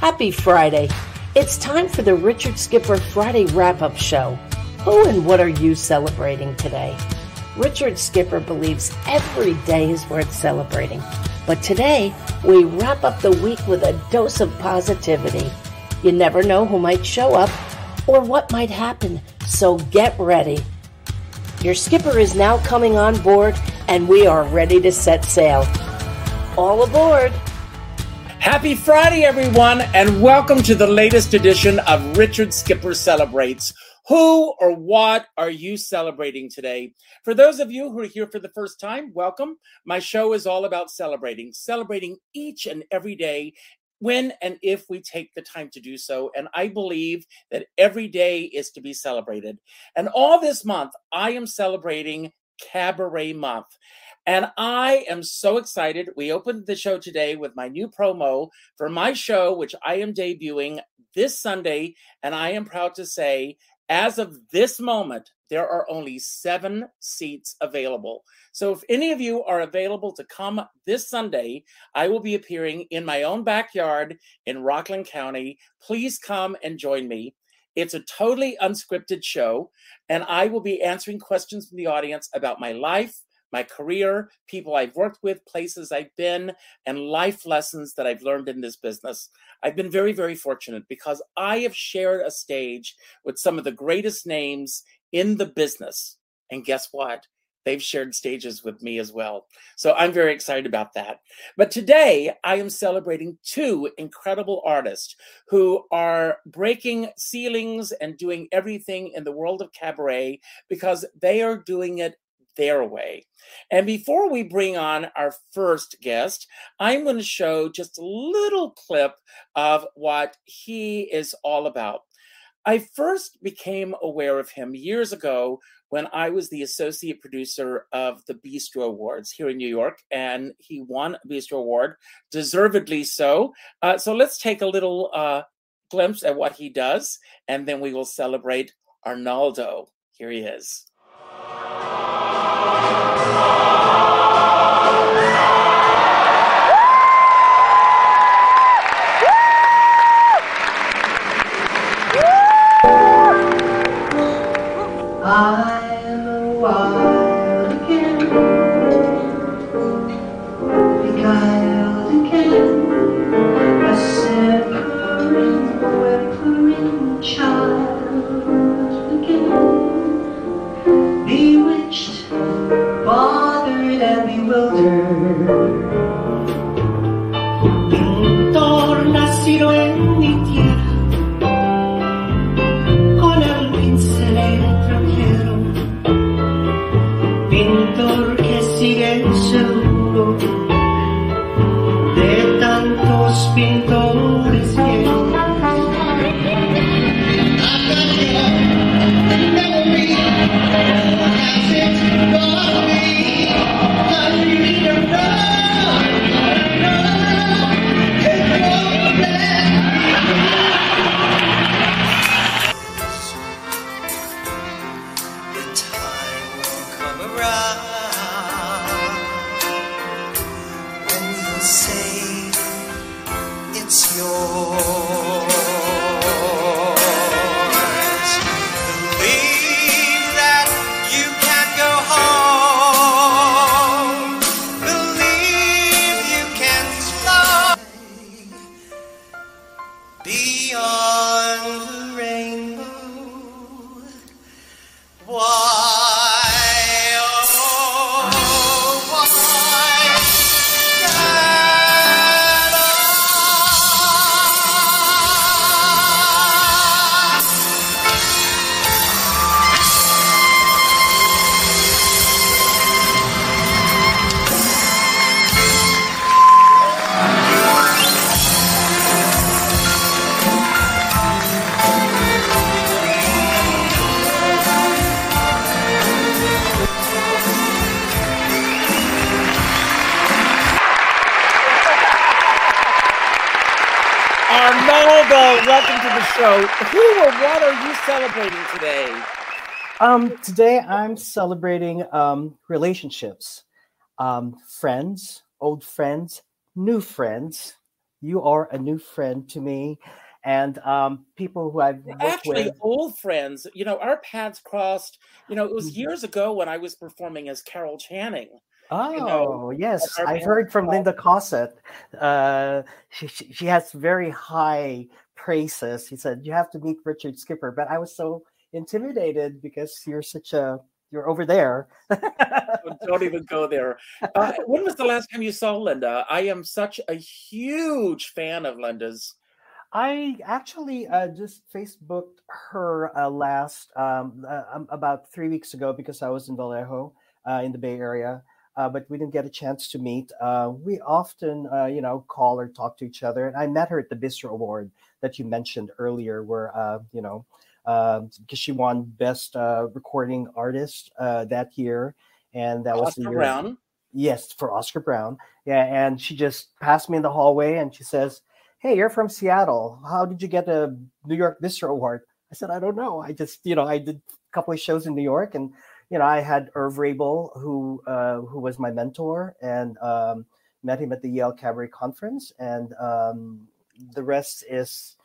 Happy Friday. It's time for the Richard Skipper Friday wrap up show. Who and what are you celebrating today? Richard Skipper believes every day is worth celebrating. But today, we wrap up the week with a dose of positivity. You never know who might show up or what might happen, so get ready. Your skipper is now coming on board, and we are ready to set sail. All aboard! Happy Friday, everyone, and welcome to the latest edition of Richard Skipper Celebrates. Who or what are you celebrating today? For those of you who are here for the first time, welcome. My show is all about celebrating, celebrating each and every day when and if we take the time to do so. And I believe that every day is to be celebrated. And all this month, I am celebrating Cabaret Month. And I am so excited. We opened the show today with my new promo for my show, which I am debuting this Sunday. And I am proud to say, as of this moment, there are only seven seats available. So if any of you are available to come this Sunday, I will be appearing in my own backyard in Rockland County. Please come and join me. It's a totally unscripted show, and I will be answering questions from the audience about my life, my career, people I've worked with, places I've been, and life lessons that I've learned in this business. I've been very, very fortunate because I have shared a stage with some of the greatest names in the business. And guess what? They've shared stages with me as well. So I'm very excited about that. But today I am celebrating two incredible artists who are breaking ceilings and doing everything in the world of cabaret because they are doing it their way. And before we bring on our first guest, I'm going to show just a little clip of what he is all about. I first became aware of him years ago when I was the associate producer of the Bistro Awards here in New York, and he won a Bistro Award, deservedly so. Uh, so let's take a little uh, glimpse at what he does, and then we will celebrate Arnaldo. Here he is. Show. Who or what are you celebrating today? Um, today I'm celebrating um, relationships, um, friends, old friends, new friends, you are a new friend to me, and um, people who I've actually with. old friends. You know, our paths crossed. You know, it was Mm-hmm. years ago when I was performing as Carol Channing. Oh know, yes, I've heard from Linda Cossett. Uh, she, she she has very high praises. She said you have to meet Richard Skipper, but I was so intimidated because you're such a you're over there. Don't even go there. Uh, when was the last time you saw Linda? I am such a huge fan of Linda's. I actually uh, just Facebooked her uh, last um, uh, um, about three weeks ago because I was in Vallejo uh, in the Bay Area, uh, but we didn't get a chance to meet. Uh, we often, uh, you know, call or talk to each other. And I met her at the Bistro Award that you mentioned earlier, where uh, you know, because she won Best uh, Recording Artist uh, that year, and that was the Oscar year. Brown. Yes, for Oscar Brown. Yeah, and she just passed me in the hallway and she says, Hey, you're from Seattle. How did you get a New York Bistro Award? I said, I don't know. I just, you know, I did a couple of shows in New York and, you know, I had Erv Raible, who uh, who was my mentor, and um, met him at the Yale Cabaret Conference. And um, the rest is,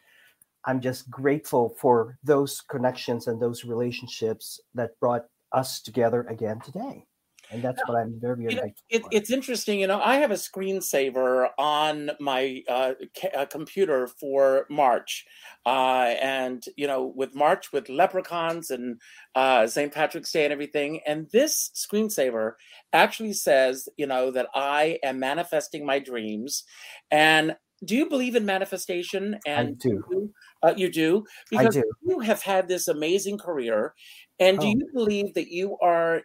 I'm just grateful for those connections and those relationships that brought us together again today. And that's what I'm very, very grateful it, for. it's interesting, you know. I have a screensaver on my uh, ca- uh, computer for March, uh, and you know, with March with leprechauns and uh, St. Patrick's Day and everything. And this screensaver actually says, you know, that I am manifesting my dreams. And do you believe in manifestation? I And do. you, uh, you do I because do. you have had this amazing career, and do Oh. you believe that you are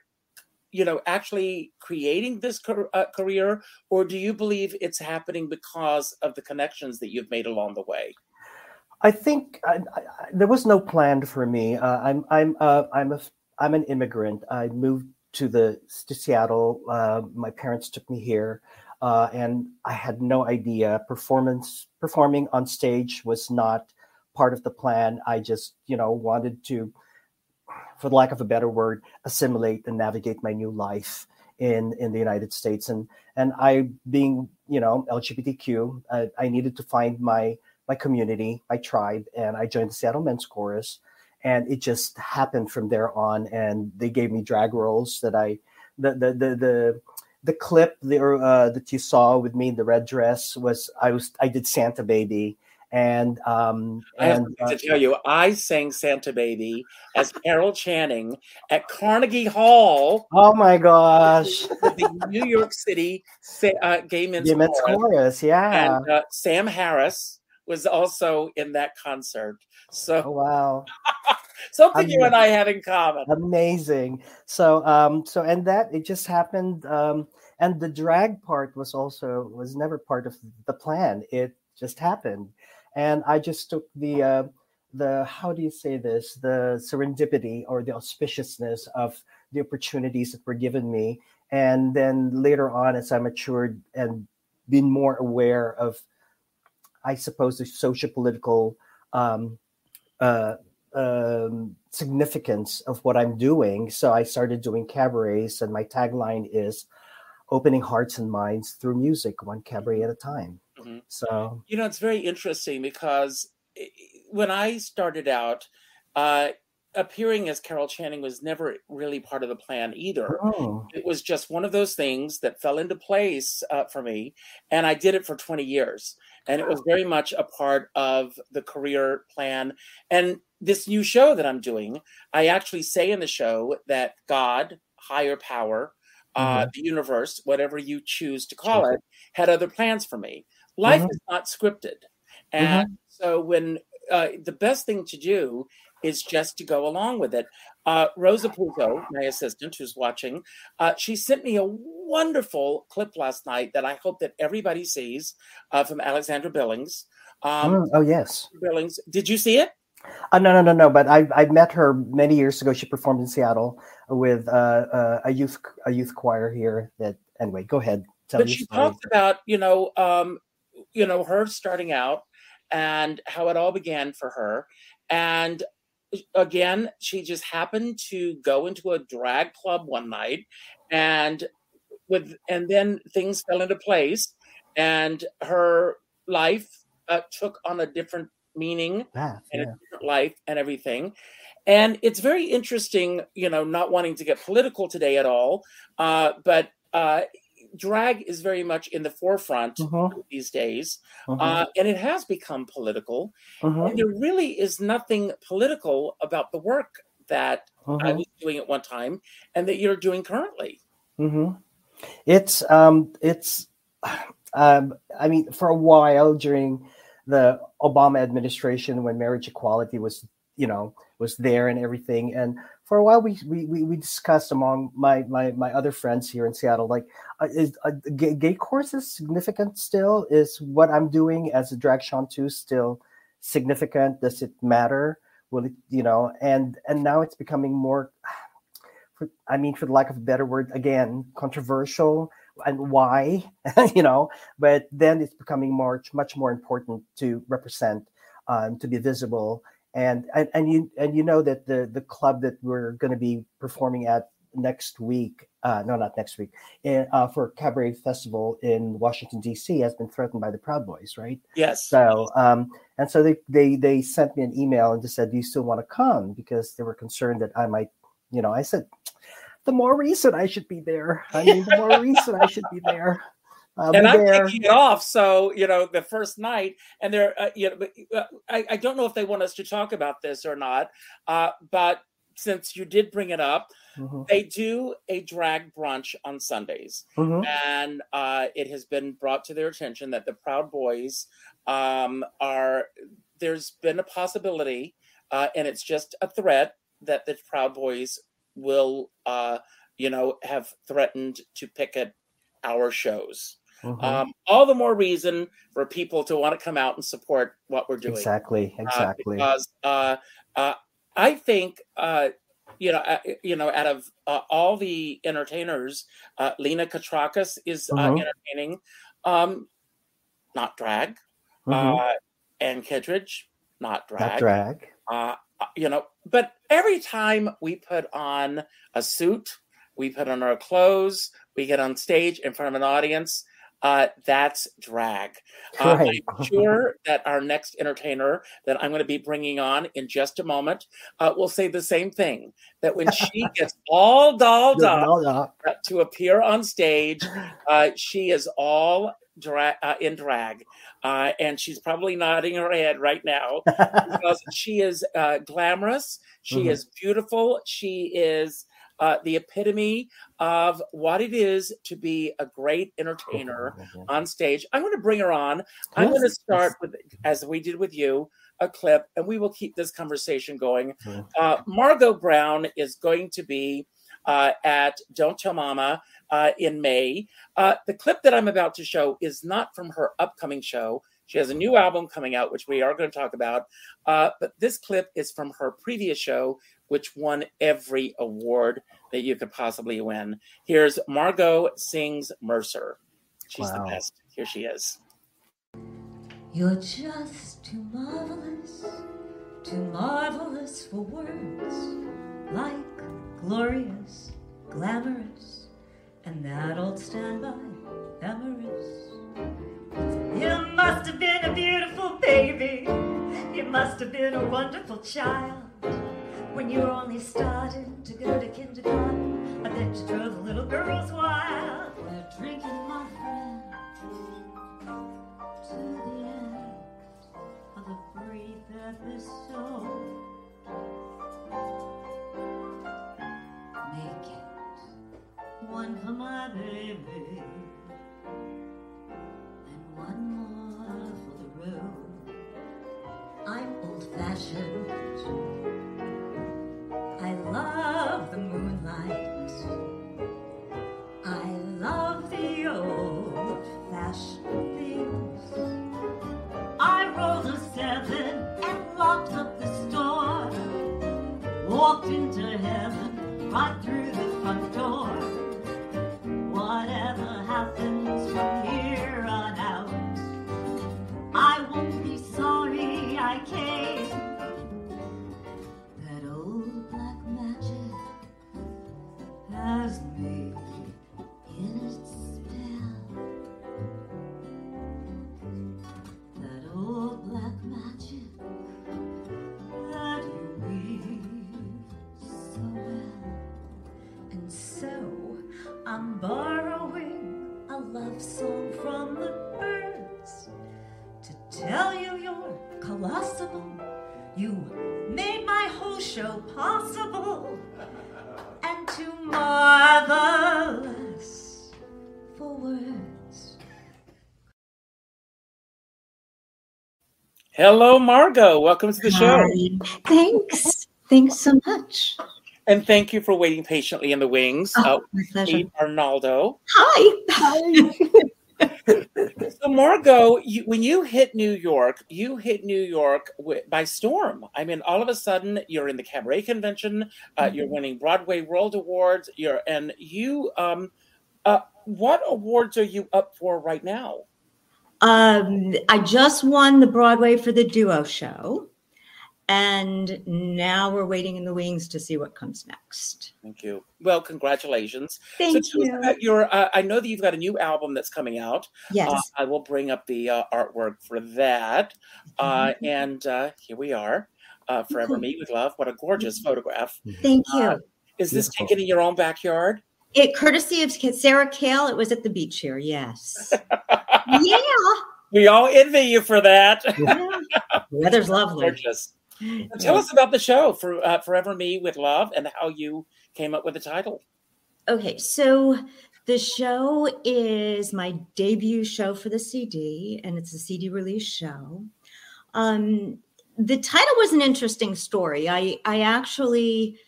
you know actually creating this uh, career or do you believe it's happening because of the connections that you've made along the way I think I, I, I- there was no plan for me. Uh, I'm I'm uh, I'm a I'm an immigrant. I moved to the to Seattle. Uh, my parents took me here, uh, and I had no idea performance performing on stage was not part of the plan. I just you know wanted to, for lack of a better word, assimilate and navigate my new life in in the United States. And and I being you know LGBTQ, I, I needed to find my my community, my tribe, and I joined the Seattle Men's Chorus. And it just happened from there on. And they gave me drag roles that I, the the the the, the clip the, uh, that you saw with me in the red dress was I was I did Santa Baby, and um i have and uh, to tell you i sang santa baby as carol channing at carnegie hall oh my gosh, the new york city uh, gay men's the Men's Chorus. Chorus, yeah. and uh, sam harris was also in that concert. So oh wow. something you and i have in common. amazing. So um so and that it just happened um and the drag part was also was never part of the plan. It just happened. And i just took the uh the how do you say this? The serendipity or the auspiciousness of the opportunities that were given me. And then later on as i matured and been more aware of i suppose the socio-political um uh um, significance of what I'm doing. So I started doing cabarets, and my tagline is opening hearts and minds through music, one cabaret at a time. Mhm. So, You know, it's very interesting because when I started out, uh, appearing as Carol Channing was never really part of the plan either. oh, It was just one of those things that fell into place uh, for me, and I did it for 20 years. And it was very much a part of the career plan. And this new show that I'm doing, I actually say in the show that God, higher power, uh, the universe, whatever you choose to call Sure. it, had other plans for me. Life Mhm. is not scripted. And so when uh, the best thing to do is just to go along with it. Uh, Rosa Puzo, my assistant who's watching, uh, she sent me a wonderful clip last night that I hope that everybody sees uh, from Alexandra Billings. Um, Mm, oh yes. Billings, did you see it? Uh, no, no, no, no. But I I met her many years ago. She performed in Seattle with uh, uh, a youth a youth choir here. That anyway, go ahead. Tell but she talked about you know um you know her starting out and how it all began for her and again she just happened to go into a drag club one night and with and then things fell into place and her life uh, took on a different meaning Path, and yeah. a different life and everything. And it's very interesting, you know, not wanting to get political today at all, uh, but uh, drag is very much in the forefront Mhm, these days, mhm, uh, and it has become political. mhm, And there really is nothing political about the work that I mhm, was doing at one time and that you're doing currently. mhm. It's um, it's um, I mean, for a while during the Obama administration, when marriage equality was, you know, was there and everything, and for a while we we, we, discussed among my, my my other friends here in Seattle, like, uh, is uh, gay, gay courses significant still? Is what I'm doing as a drag two still significant? Does it matter? Will it, you know? And and now it's becoming more. For, I mean, for the lack of a better word, again, controversial and why you know but then it's becoming more much more important to represent um, to be visible and, and and you and you know that the the club that we're going to be performing at next week uh no not next week in, uh, for cabaret festival in washington dc has been threatened by the proud boys right Yes. so um and so they they they sent me an email and just said do you still want to come because they were concerned that i might you know i said the more reason I should be there. I mean, the more reason I should be there. I'll and I'm there. taking it off. So you know, the first night, and they're uh, you know, uh, I, I don't know if they want us to talk about this or not. Uh, but since you did bring it up, Mhm, they do a drag brunch on Sundays, mhm, and uh, it has been brought to their attention that the Proud Boys um, are. There's been a possibility, uh, and it's just a threat that the Proud Boys will, uh, you know, have threatened to picket our shows. Mhm. Um, all the more reason for people to want to come out and support what we're doing. exactly, Uh, exactly. because uh, uh, I think uh, you know, uh, you know, out of uh, all the entertainers, uh, Lena Katrakis is uh, Mhm. entertaining, um, not drag, Mhm. uh, and Kittredge, not drag. Not drag. Uh, you know, but every time we put on a suit, we put on our clothes, we get on stage in front of an audience. Uh, that's drag. Uh, Right. I'm sure that our next entertainer that I'm going to be bringing on in just a moment uh, will say the same thing. That when she gets all dolled up uh, to appear on stage, uh, she is all dra- uh, in drag, uh, and she's probably nodding her head right now because she is uh, glamorous. She Mhm. is beautiful. She is uh, the epitome of what it is to be a great entertainer on stage. I'm going to bring her on. I'm going to start with, as we did with you, a clip, and we will keep this conversation going. Uh, Margo Brown is going to be uh, at Don't Tell Mama uh, in May. Uh, the clip that I'm about to show is not from her upcoming show. She has a new album coming out, which we are going to talk about. Uh, but this clip is from her previous show, which won every award that you could possibly win. Here's Margo Sings Mercer. She's Wow. the best. Here she is. You're just too marvelous, too marvelous for words. Like glorious, glamorous, and that old standby, amorous. You must have been a beautiful baby. You must have been a wonderful child. When you were only starting to go to kindergarten, I bet you drove the little girls wild. We're drinking, my friend to the end of a brief episode. Make it one for my baby and one more for the road. I'm old Into heaven right through the show possible and too marvelous for words. Hello, Margo. Welcome to the show. Hi. Thanks. Thanks so much. And thank you for waiting patiently in the wings. Oh, uh, my pleasure. Steve Arnaldo. Hi. So, Margo, you, when you hit New York, you hit New York by storm. I mean, all of a sudden, you're in the cabaret convention. Uh, You're winning Broadway World Awards. You're and you. Um, uh, what awards are you up for right now? Um, I just won the Broadway for the duo show. And now we're waiting in the wings to see what comes next. Thank you. Well, congratulations. Thank so tell you. about your. Uh, I know that you've got a new album that's coming out. Yes. Uh, I will bring up the uh, artwork for that. Uh, and uh, here we are. Uh, Forever Cool. Me with Love. What a gorgeous photograph. Thank you. uh, Is this Beautiful. taken in your own backyard? it courtesy of Sarah Kale. It was at the beach here. Yes. yeah. We all envy you for that. yeah. Weather's lovely. Gorgeous. Tell us about the show for uh, Forever Me with Love and how you came up with the title. Okay, so the show is my debut show for the CD, and it's a CD release show. Um, the title was an interesting story. I, I actually,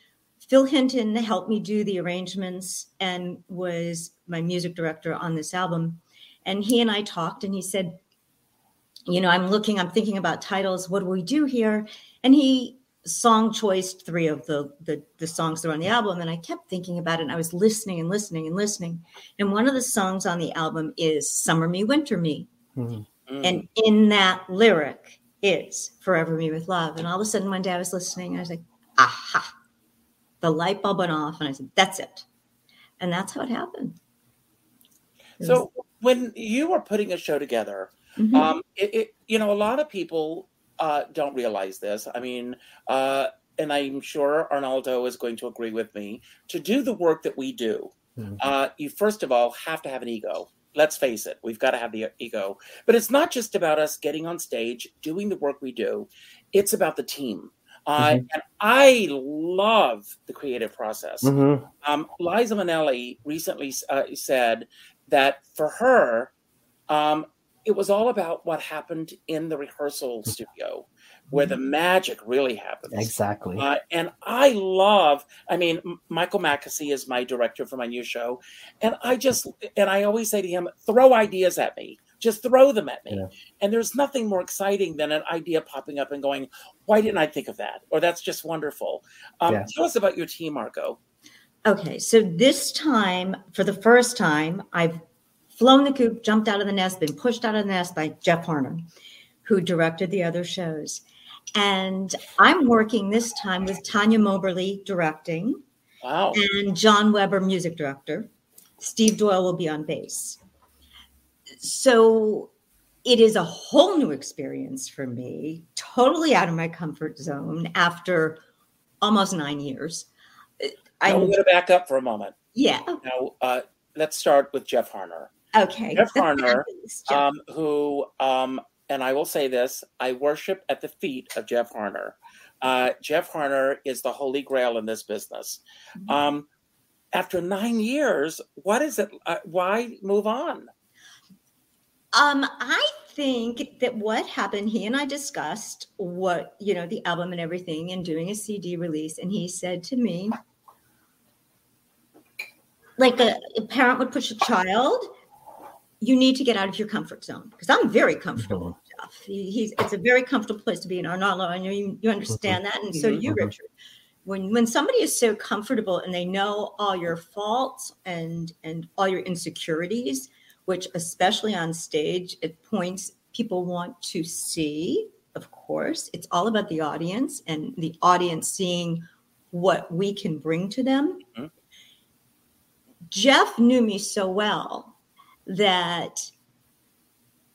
Phil Hinton helped me do the arrangements and was my music director on this album. And he and I talked, and he said, You know, I'm looking, I'm thinking about titles. What do we do here? And he song choiced three of the, the the songs that are on the album and i kept thinking about it and i was listening and listening and listening and one of the songs on the album is summer me winter me Mhm. Mm. and in that lyric is forever me with love and all of a sudden one day i was listening and i was like aha the light bulb went off and i said that's it and that's how it happened It so when you were putting a show together, Mhm. um, it, it you know a lot of people uh, don't realize this. I mean, uh, and I'm sure Arnaldo is going to agree with me. To do the work that we do, Mhm. uh, you first of all have to have an ego. Let's face it, we've got to have the ego. But it's not just about us getting on stage, doing the work we do. It's about the team. Uh, And I love the creative process. Mhm. Um, Liza Minnelli recently uh, said that for her, um, it was all about what happened in the rehearsal studio, where the magic really happens. Exactly. Uh, and I love, I mean, Michael Mackesy is my director for my new show. And I just, and I always say to him, throw ideas at me. Just throw them at me. Yeah. And there's nothing more exciting than an idea popping up and going, why didn't I think of that? Or that's just wonderful. Um, Yeah. Tell us about your team, Margo. Okay, so this time, for the first time, I've flown the coop, jumped out of the nest, been pushed out of the nest by Jeff Harner, who directed the other shows. And I'm working this time with Tanya Moberly directing Wow. and Jon Weber, music director. Steve Doyle will be on bass. So it is a whole new experience for me, totally out of my comfort zone after almost nine years. Now, I'm, going to back up for a moment. yeah, Now, uh, let's start with Jeff Harner, okay. Jeff Harner, um, who, um, and I will say this, I worship at the feet of Jeff Harner. Uh, Jeff Harner is the holy grail in this business. Um, after nine years, what is it? Uh, why move on? Um, I think that what happened, he and I discussed what, you know, the album and everything and doing a CD release. And he said to me, like a, a parent would push a child, you need to get out of your comfort zone. Because I'm very comfortable with Jeff. He, he's it's a very comfortable place to be in Arnaldo. I know you, you understand that, and so do you, Mhm. Richard. When when somebody is so comfortable and they know all your faults and and all your insecurities, which especially on stage at points people want to see of course it's all about the audience and the audience seeing what we can bring to them Mhm. jeff knew me so well that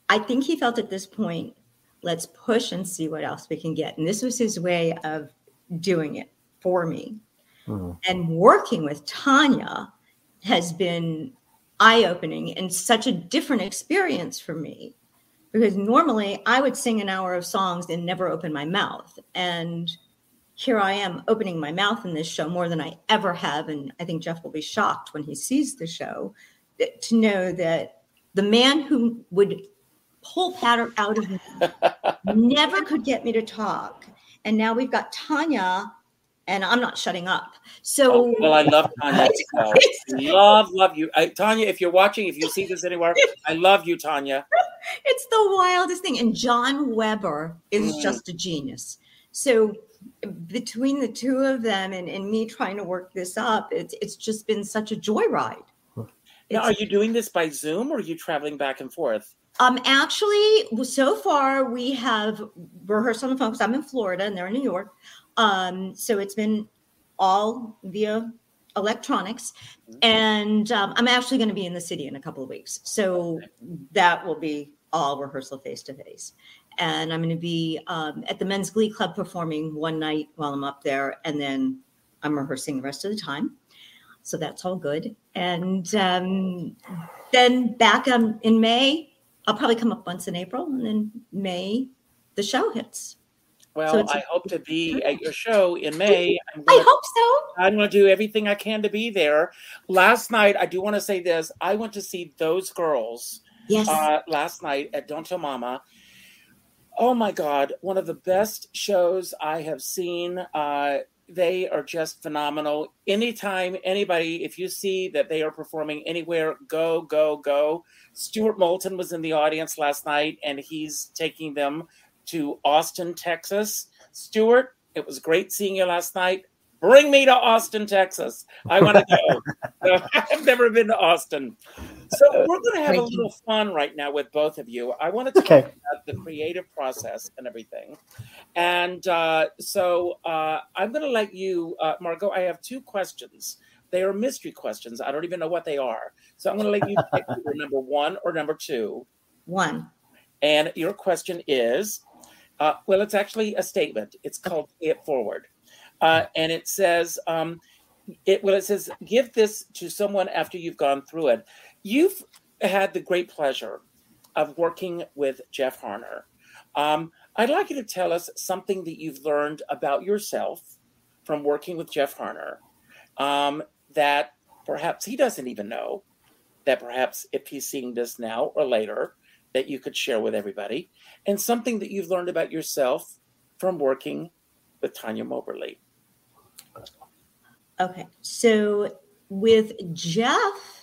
i think he felt at this point let's push and see what else we can get and this was his way of doing it for me Mhm. and working with Tanya has been eye opening and such a different experience for me because normally I would sing an hour of songs and never open my mouth. And here I am opening my mouth in this show more than I ever have. And I think Jeff will be shocked when he sees the show to know that the man who would pull patter out of me never could get me to talk. And now we've got Tanya and I'm not shutting up. So oh, well, I love Tanya. love, love you, I, Tanya. If you're watching, if you see this anywhere, I love you, Tanya. It's the wildest thing, and Jon Weber is mm. just a genius. So between the two of them and, and me trying to work this up, it's it's just been such a joyride. Now, are you doing this by Zoom or are you traveling back and forth? Um, actually, so far we have rehearsed on the phone because I'm in Florida and they're in New York. Um, so it's been all via electronics. Mm-hmm. And um, I'm actually going to be in the city in a couple of weeks. So that will be all rehearsal face to face. And I'm going to be um, at the Men's Glee Club performing one night while I'm up there. And then I'm rehearsing the rest of the time. So that's all good. And um, then back um, in May, I'll probably come up once in April. And then May, the show hits. Well, so I hope to be at your show in May. Gonna, I hope so. I'm going to do everything I can to be there. Last night, I do want to say this. I went to see those girls yes. Uh, last night at Don't Tell Mama. Oh my God, one of the best shows I have seen. Uh, they are just phenomenal. Anytime anybody, if you see that they are performing anywhere, go, go, go. Stuart Moulton was in the audience last night and he's taking them to Austin, Texas. Stuart, it was great seeing you last night. Bring me to Austin, Texas. I want to go. I've never been to Austin. So we're going to have a little fun right now with both of you. I want to talk okay. about the creative process and everything. And uh, so uh, I'm going to let you, uh, Margo. I have two questions. They are mystery questions. I don't even know what they are. So I'm going to let you pick number one or number two. One. And your question is uh, well, it's actually a statement. It's called "Pay It Forward," uh, and it says, um, "It well, it says give this to someone after you've gone through it." You've had the great pleasure of working with Jeff Harner. Um, I'd like you to tell us something that you've learned about yourself from working with Jeff Harner um, that perhaps he doesn't even know. That perhaps if he's seeing this now or later, that you could share with everybody and something that you've learned about yourself from working with Tanya Moberly. Okay. So with Jeff,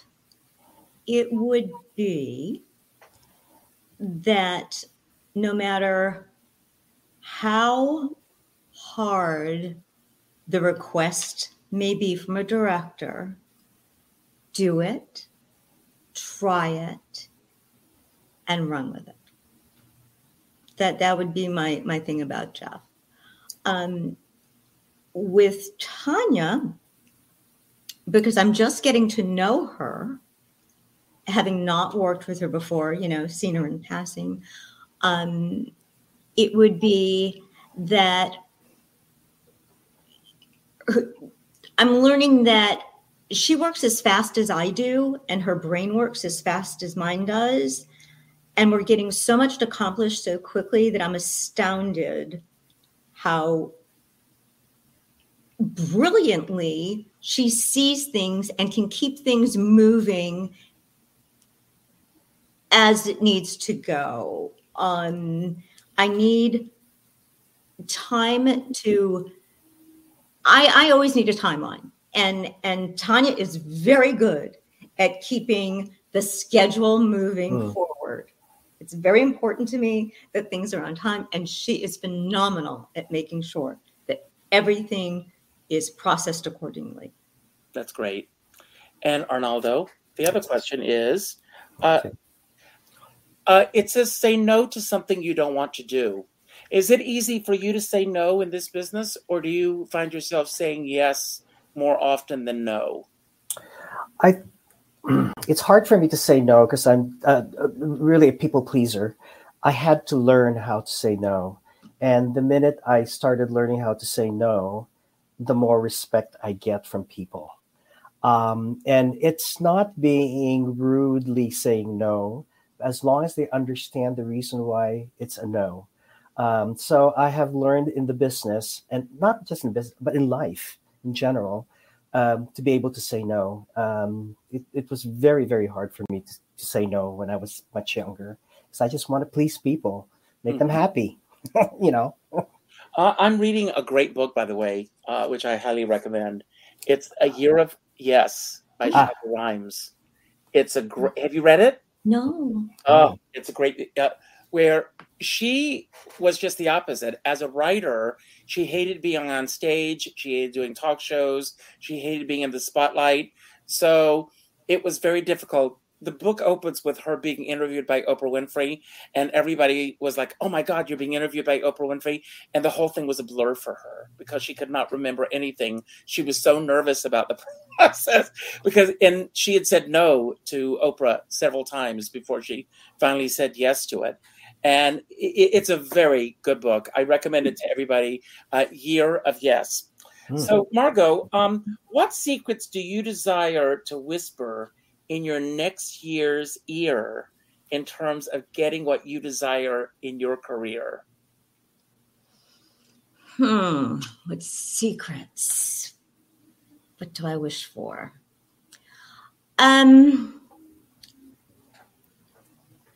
it would be that no matter how hard the request may be from a director, do it, try it, and run with it that that would be my my thing about Jeff. Um, with Tanya, because I'm just getting to know her, having not worked with her before, you know, seen her in passing, um, it would be that I'm learning that she works as fast as I do, and her brain works as fast as mine does. And we're getting so much accomplished so quickly that I'm astounded how brilliantly she sees things and can keep things moving as it needs to go. Um, I need time to. I, I always need a timeline, and and Tanya is very good at keeping the schedule moving mm. forward. It's very important to me that things are on time. And she is phenomenal at making sure that everything is processed accordingly. That's great. And Arnaldo, the other question is uh, uh, it says say no to something you don't want to do. Is it easy for you to say no in this business, or do you find yourself saying yes more often than no? I it's hard for me to say no because I'm uh, really a people pleaser. I had to learn how to say no. And the minute I started learning how to say no, the more respect I get from people. Um, and it's not being rudely saying no, as long as they understand the reason why it's a no. Um, so I have learned in the business, and not just in business, but in life in general, um, to be able to say no. Um, it, it, was very, very hard for me to, to, say no when I was much younger, because I just want to please people, make mm-hmm. them happy, you know. Uh, I'm reading a great book, by the way, uh, which I highly recommend. It's A Year of Yes by ah. Rhimes. It's a great. Have you read it? No. Oh, it's a great. Uh, where she was just the opposite. As a writer, she hated being on stage. She hated doing talk shows. She hated being in the spotlight. So it was very difficult the book opens with her being interviewed by Oprah Winfrey, and everybody was like, "Oh my God, you're being interviewed by Oprah Winfrey," and the whole thing was a blur for her because she could not remember anything. She was so nervous about the process because, and she had said no to Oprah several times before she finally said yes to it. And it, it's a very good book. I recommend it to everybody. Uh, Year of Yes. Mm-hmm. So, Margo, um, what secrets do you desire to whisper? In your next year's ear in terms of getting what you desire in your career? Hmm, what secrets? What do I wish for? Um,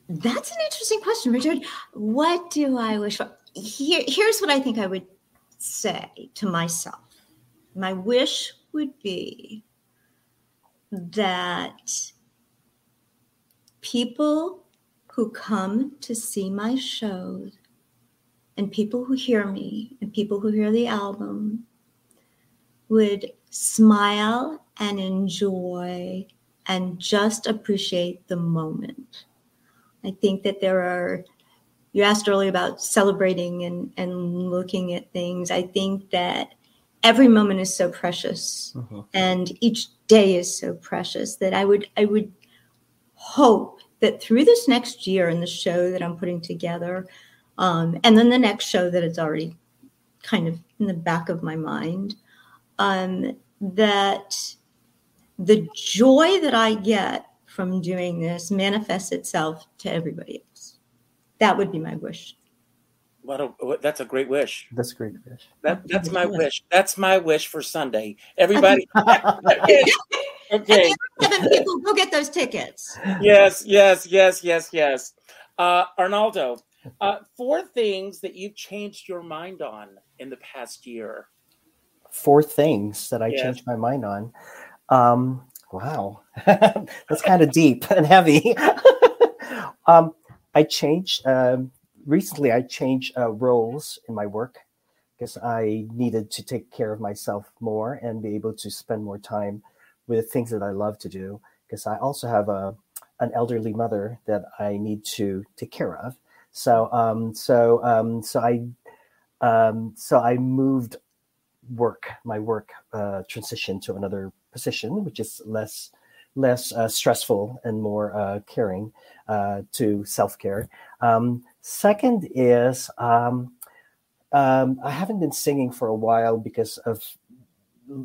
that's an interesting question, Richard. What do I wish for? Here, here's what I think I would say to myself. My wish would be that people who come to see my shows and people who hear me and people who hear the album would smile and enjoy and just appreciate the moment. I think that there are, you asked earlier about celebrating and, and looking at things. I think that every moment is so precious uh-huh. and each day is so precious that I would I would hope that through this next year and the show that I'm putting together, um, and then the next show that it's already kind of in the back of my mind, um, that the joy that I get from doing this manifests itself to everybody else. That would be my wish. What a, that's a great wish. That's a great wish. That, that's my wish. That's my wish for Sunday. Everybody. okay. Seven people go get those tickets. Yes, yes, yes, yes, yes. Uh, Arnaldo, uh, four things that you've changed your mind on in the past year. Four things that I yes. changed my mind on. Um, wow, that's kind of deep and heavy. um, I changed. Um, recently I changed uh, roles in my work because I needed to take care of myself more and be able to spend more time with things that I love to do. Because I also have a an elderly mother that I need to take care of. So um, so um, so I um, so I moved work my work uh, transition to another position, which is less less uh, stressful and more uh, caring uh, to self care. Second is um, um, I haven't been singing for a while because of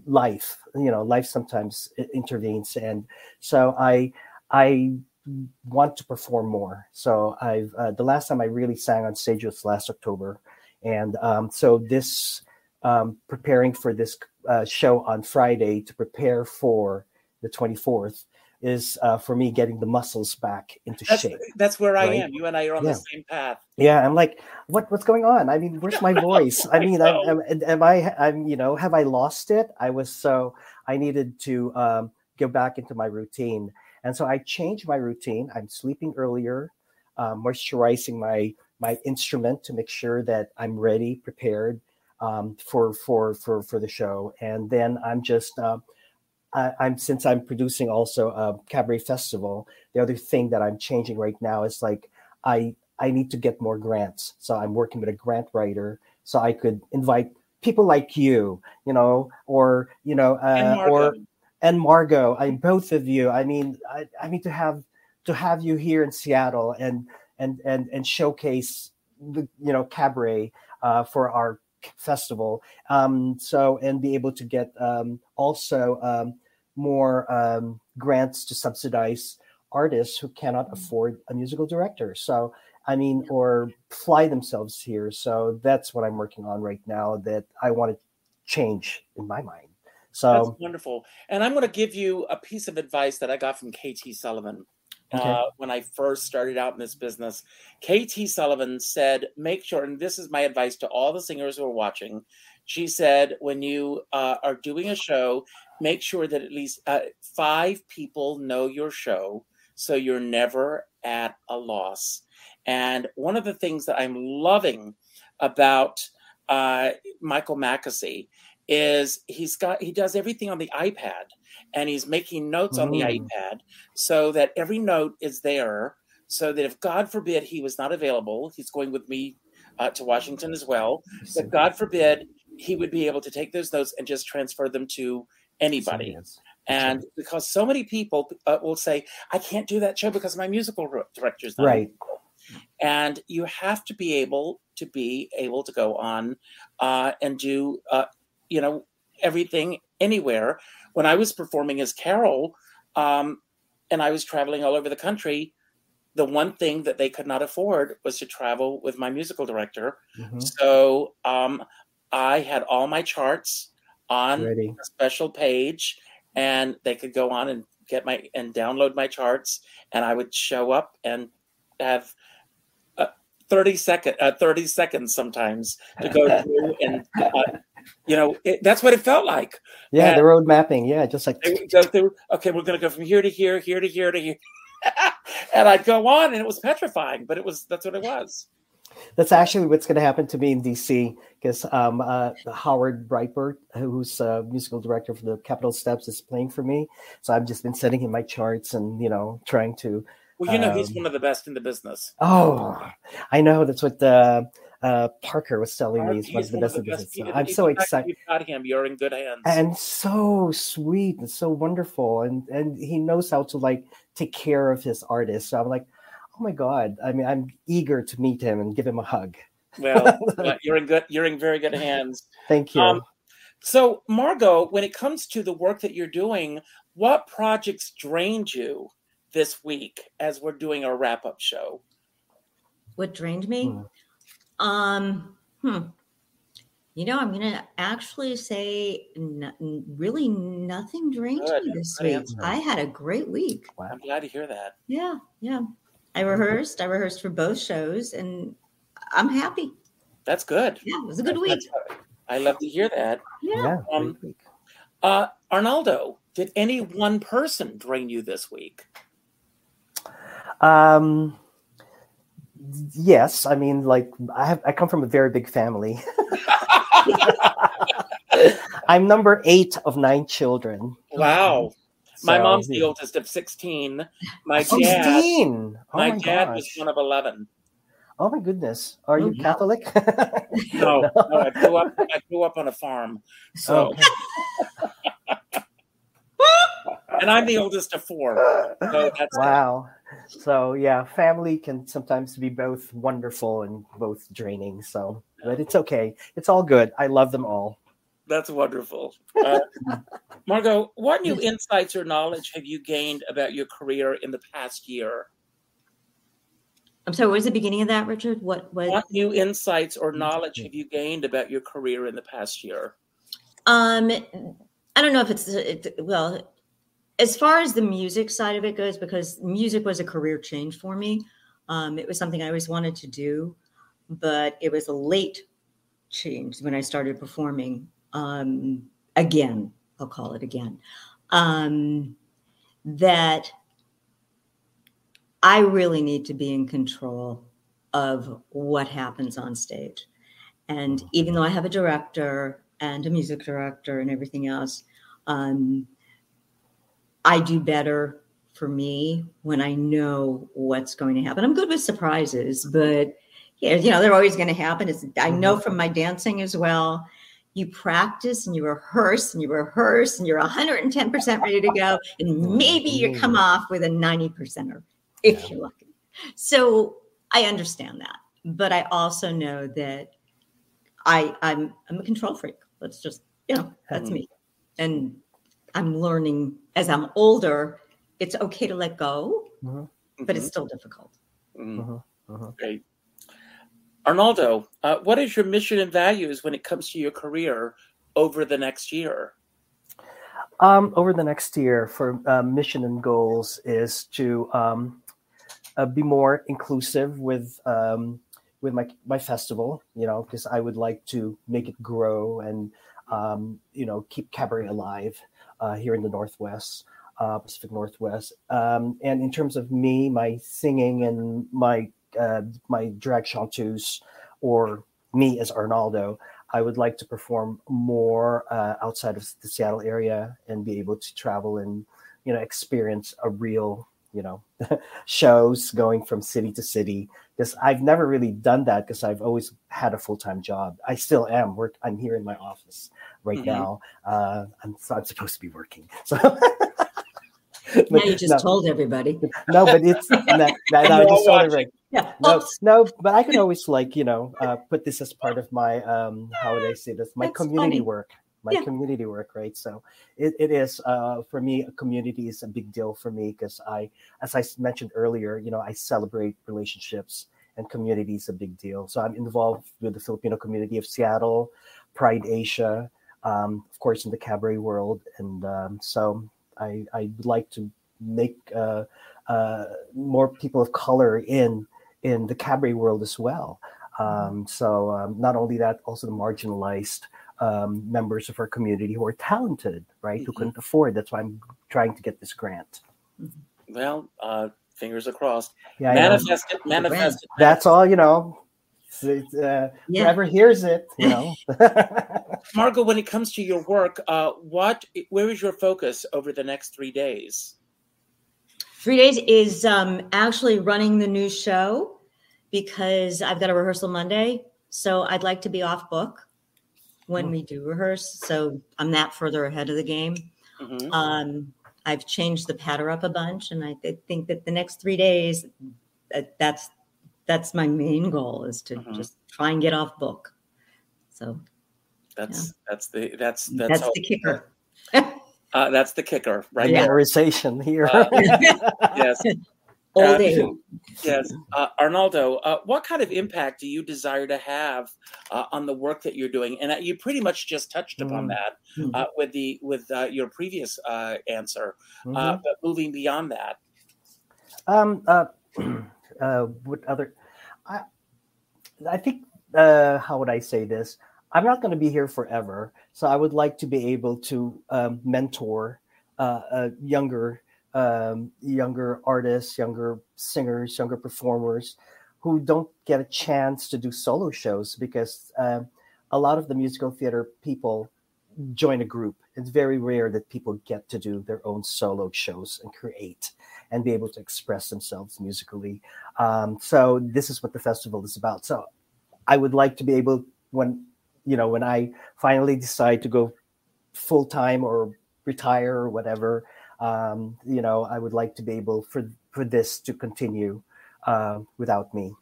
life. You know, life sometimes intervenes, and so I I want to perform more. So I've uh, the last time I really sang on stage was last October, and um, so this um, preparing for this uh, show on Friday to prepare for the 24th is uh, for me getting the muscles back into that's, shape. That's where right? I am. You and I are on yeah. the same path. Yeah, I'm like, what what's going on? I mean, where's my voice? I mean, I am, am I? I'm you know, have I lost it? I was so I needed to um, go back into my routine, and so I changed my routine. I'm sleeping earlier, uh, moisturizing my my instrument to make sure that I'm ready, prepared um, for for for for the show, and then I'm just. Uh, I, am since I'm producing also a cabaret festival. The other thing that I'm changing right now is like I I need to get more grants. So I'm working with a grant writer so I could invite people like you, you know, or you know, uh, or and Margo. I both of you. I mean, I, I mean to have to have you here in Seattle and and and and showcase the you know cabaret uh, for our festival. Um, so and be able to get um, also um, more um, grants to subsidize artists who cannot afford a musical director. So, I mean, or fly themselves here. So that's what I'm working on right now that I want to change in my mind. So That's wonderful. And I'm going to give you a piece of advice that I got from KT Sullivan. Okay. Uh, when I first started out in this business, KT Sullivan said, make sure, and this is my advice to all the singers who are watching. She said, when you uh, are doing a show, make sure that at least uh, five people know your show so you're never at a loss. And one of the things that I'm loving about uh, Michael Mackesy is he's got he does everything on the iPad and he's making notes on the Mm. iPad so that every note is there so that if God forbid he was not available, he's going with me uh, to Washington as well. But God forbid he would be able to take those notes and just transfer them to anybody. And because so many people uh, will say, I can't do that show because my musical director's not Right. and you have to be able to be able to go on uh, and do uh, you know everything anywhere when i was performing as carol um, and i was traveling all over the country the one thing that they could not afford was to travel with my musical director Mhm. so um, i had all my charts on Ready. a special page and they could go on and get my and download my charts and i would show up and have uh, 30 second uh, 30 seconds sometimes to go through and uh, you know it, that's what it felt like Yeah, And- the road mapping. Yeah, just like they go through okay we're going to go from here to here here to here to here and i'd go on and it was petrifying but it was that's what it was That's actually what's going to happen to me in DC because um, uh, Howard Breitbart, who's uh, musical director for the Capitol Steps, is playing for me. So I've just been sending him my charts and you know trying to. well you know he's Um, one of the best in the business Oh, I know that's what uh, uh, Parker was telling me. He's one of the best in the business. So. I'm so excited. you've got him you're in good hands and so sweet and so wonderful and and he knows how to like take care of his artists so i'm like oh my god i mean i'm eager to meet him and give him a hug well you're in good you're in very good hands thank you Um, So, Margo, when it comes to the work that you're doing, what projects drained you this week as we're doing our wrap up show? What drained me? Hmm. Um, hmm. You know, I'm going to actually say n- really nothing drained Good, me this week. I had a great week. I'm glad to hear that. Yeah, yeah. I rehearsed. I rehearsed for both shows, and I'm happy. That's good. Yeah, it was a good week. I love to hear that. Yeah. yeah Um, week. Uh, Arnaldo, did any one person drain you this week? um yes i mean like i have i come from a very big family i'm number eight of nine children Wow. My So- mom's the oldest of 16. My dad, 16 oh my, my, dad was one of 11. oh my goodness are you oh, wow. catholic No, no, I grew up I grew up on a farm. So Okay. and I'm the oldest of four. So that's wow so yeah family can sometimes be both wonderful and both draining so but it's okay it's all good i love them all That's wonderful. Uh, Margo, what new insights or knowledge have you gained about your career in the past year? I'm sorry. What was the beginning of that, Richard? What? What? What new insights or knowledge have you gained about your career in the past year? Um, I don't know if it's it, well, as far as the music side of it goes, because music was a career change for me. Um, it was something I always wanted to do, but it was a late change when I started performing. Um, again, I'll call it again. Um, that I really need to be in control of what happens on stage. And even though I have a director and a music director and everything else, um, I do better for me when I know what's going to happen. I'm good with surprises, but yeah, you know, they're always going to happen. It's, I know from my dancing as well. You practice and you rehearse and you rehearse and you're 110% ready to go. And mm-hmm. maybe you come mm-hmm. off with a 90%er if you're lucky. So I understand that. But I also know that I I'm I'm a control freak. Let's just, you know, that's mm-hmm. me. And I'm learning as I'm older, it's okay to let go but it's still difficult. Mhm. Great. Arnaldo, uh, what is your mission and values when it comes to your career over the next year? Um, over the next year, for uh, mission and goals is to um, uh, be more inclusive with um, with my my festival. You know, because I would like to make it grow and um, you know keep cabaret alive uh, here in the Northwest, uh, Pacific Northwest. Um, and in terms of me, my singing and my uh, my drag chanteuse, or me as Arnaldo, I would like to perform more uh, outside of the Seattle area and be able to travel and you know experience a real you know shows going from city to city because I've never really done that because I've always had a full time job. I still am. Work. I'm here in my office right Mhm. now. Uh, I'm, so I'm supposed to be working. So. Now you just no, told everybody. no, but it's no, no, no, I just told watching. everybody Yeah. no, Oops. no, but I can always like you know uh, put this as part of my um, how would I say this? My That's community funny. work, my Yeah. community work, right? So it, it is uh, for me. A community is a big deal for me because I, as I mentioned earlier, you know, I celebrate relationships and community is a big deal. So I'm involved with the Filipino community of Seattle, Pride Asia, um, of course, in the cabaret world, and um, so I I would like to make uh, uh, more people of color in in the cabaret world as well. Um, so um, not only that, also the marginalized um, members of our community who are talented, right, who Mhm. couldn't afford. That's why I'm trying to get this grant. Well, uh, fingers crossed. Yeah, manifest it. Manifest it. that's all. You know, uh, Yeah. whoever hears it, you know. Margo, when it comes to your work, uh, what where is your focus over the next three days? Three days is um, actually running the new show because I've got a rehearsal Monday. So I'd like to be off book when we do rehearse. So I'm that further ahead of the game. Mhm. Um, I've changed the patter up a bunch, and I th- think that the next three days, that, that's that's my main goal is to Mhm. just try and get off book. So That's that's the that's that's, that's, all- the kicker. Uh, that's the kicker, right? Yeah. Memorization here. Uh, Yes. Old Uh. Yes, uh, Arnaldo, uh, what kind of impact do you desire to have uh, on the work that you're doing? And uh, you pretty much just touched upon Mm. that Mm. uh, with the with uh, your previous uh, answer. Mhm. Uh, but moving beyond that, Um, uh, uh, what other? I, I think. Uh, how would I say this? I'm not going to be here forever, so I would like to be able to um, mentor uh, uh, younger, um, younger artists, younger singers, younger performers who don't get a chance to do solo shows because um, a lot of the musical theater people join a group. It's very rare that people get to do their own solo shows and create and be able to express themselves musically. Um, so this is what the festival is about. So I would like to be able when you know when I finally decide to go full time or retire or whatever. Um, you know, I would like to be able for for this to continue uh, without me.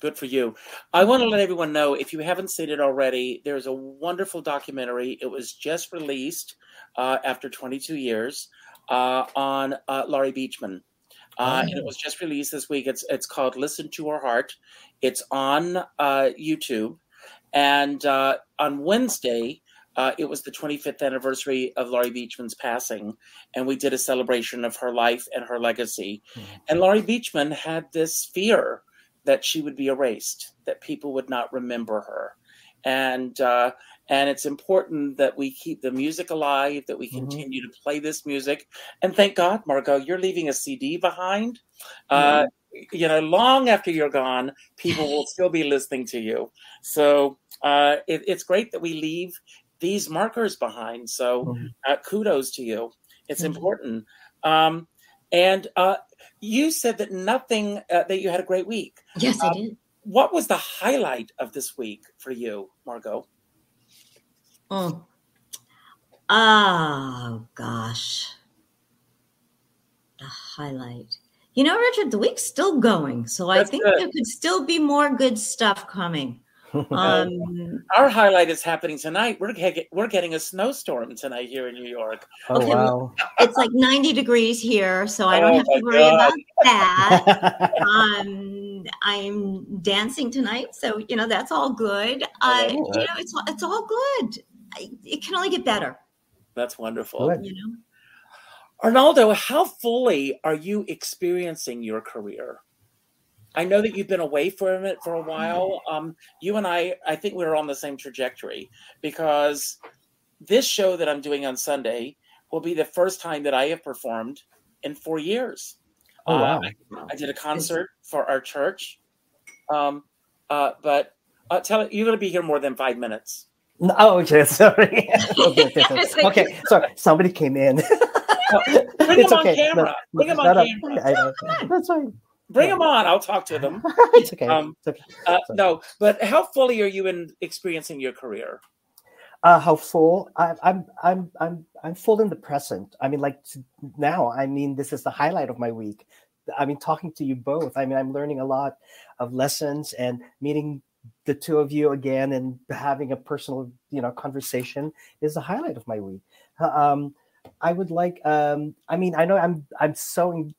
Good for you. I want to let everyone know if you haven't seen it already, there's a wonderful documentary. It was just released uh, after 22 years uh, on uh, Laurie Beechman. Uh, and it was just released this week. It's it's called "Listen to Her Heart." It's on uh, YouTube, and uh, on Wednesday uh, it was the 25th anniversary of Laurie Beechman's passing, and we did a celebration of her life and her legacy. Mhm. And Laurie Beechman had this fear that she would be erased, that people would not remember her, and uh, and it's important that we keep the music alive, that we Mhm. continue to play this music, and thank God, Margo, you're leaving a CD behind. Uh, you know, long after you're gone, people will still be listening to you. So uh, it, it's great that we leave these markers behind. So Mhm. uh, kudos to you. It's important. Um, and uh, you said that nothing, uh, that you had a great week. Yes, I Um, did. What was the highlight of this week for you, Margo? Oh. Oh gosh. The highlight. You know, Richard, the week's still going. So I think good. there could still be more good stuff coming. Um, Our highlight is happening tonight. We're get, we're getting a snowstorm tonight here in New York. Oh Okay, wow! it's like 90 degrees here, so I don't Oh have to worry God. about that. um, I'm dancing tonight, so you know that's all good. Uh, Oh, you know, it's it's all good. I, it can only get better. That's wonderful. Good. You know. Arnaldo, how fully are you experiencing your career? I know that you've been away from it for a while. Um, you and I, I think we're on the same trajectory because this show that I'm doing on Sunday will be the first time that I have performed in four years. Oh Uh, wow! I, I did a concert for our church, um, uh, but uh, tell you're going to be here more than five minutes. No, oh, okay, sorry. okay, okay, It's okay. like- sorry. Somebody came in. Bring it's him on okay. camera. Bring him on no, no, camera. I. That's fine. Bring them on. I'll talk to them. it's okay. Um, it's okay. Uh, no, but how fully are you in experiencing your career? uh how full I, i'm i'm i'm i'm full in the present i mean like now i mean this is the highlight of my week i mean talking to you both i mean i'm learning a lot of lessons and meeting the two of you again and having a personal you know conversation is the highlight of my week Uh, um i would like um i mean i know i'm i'm so in,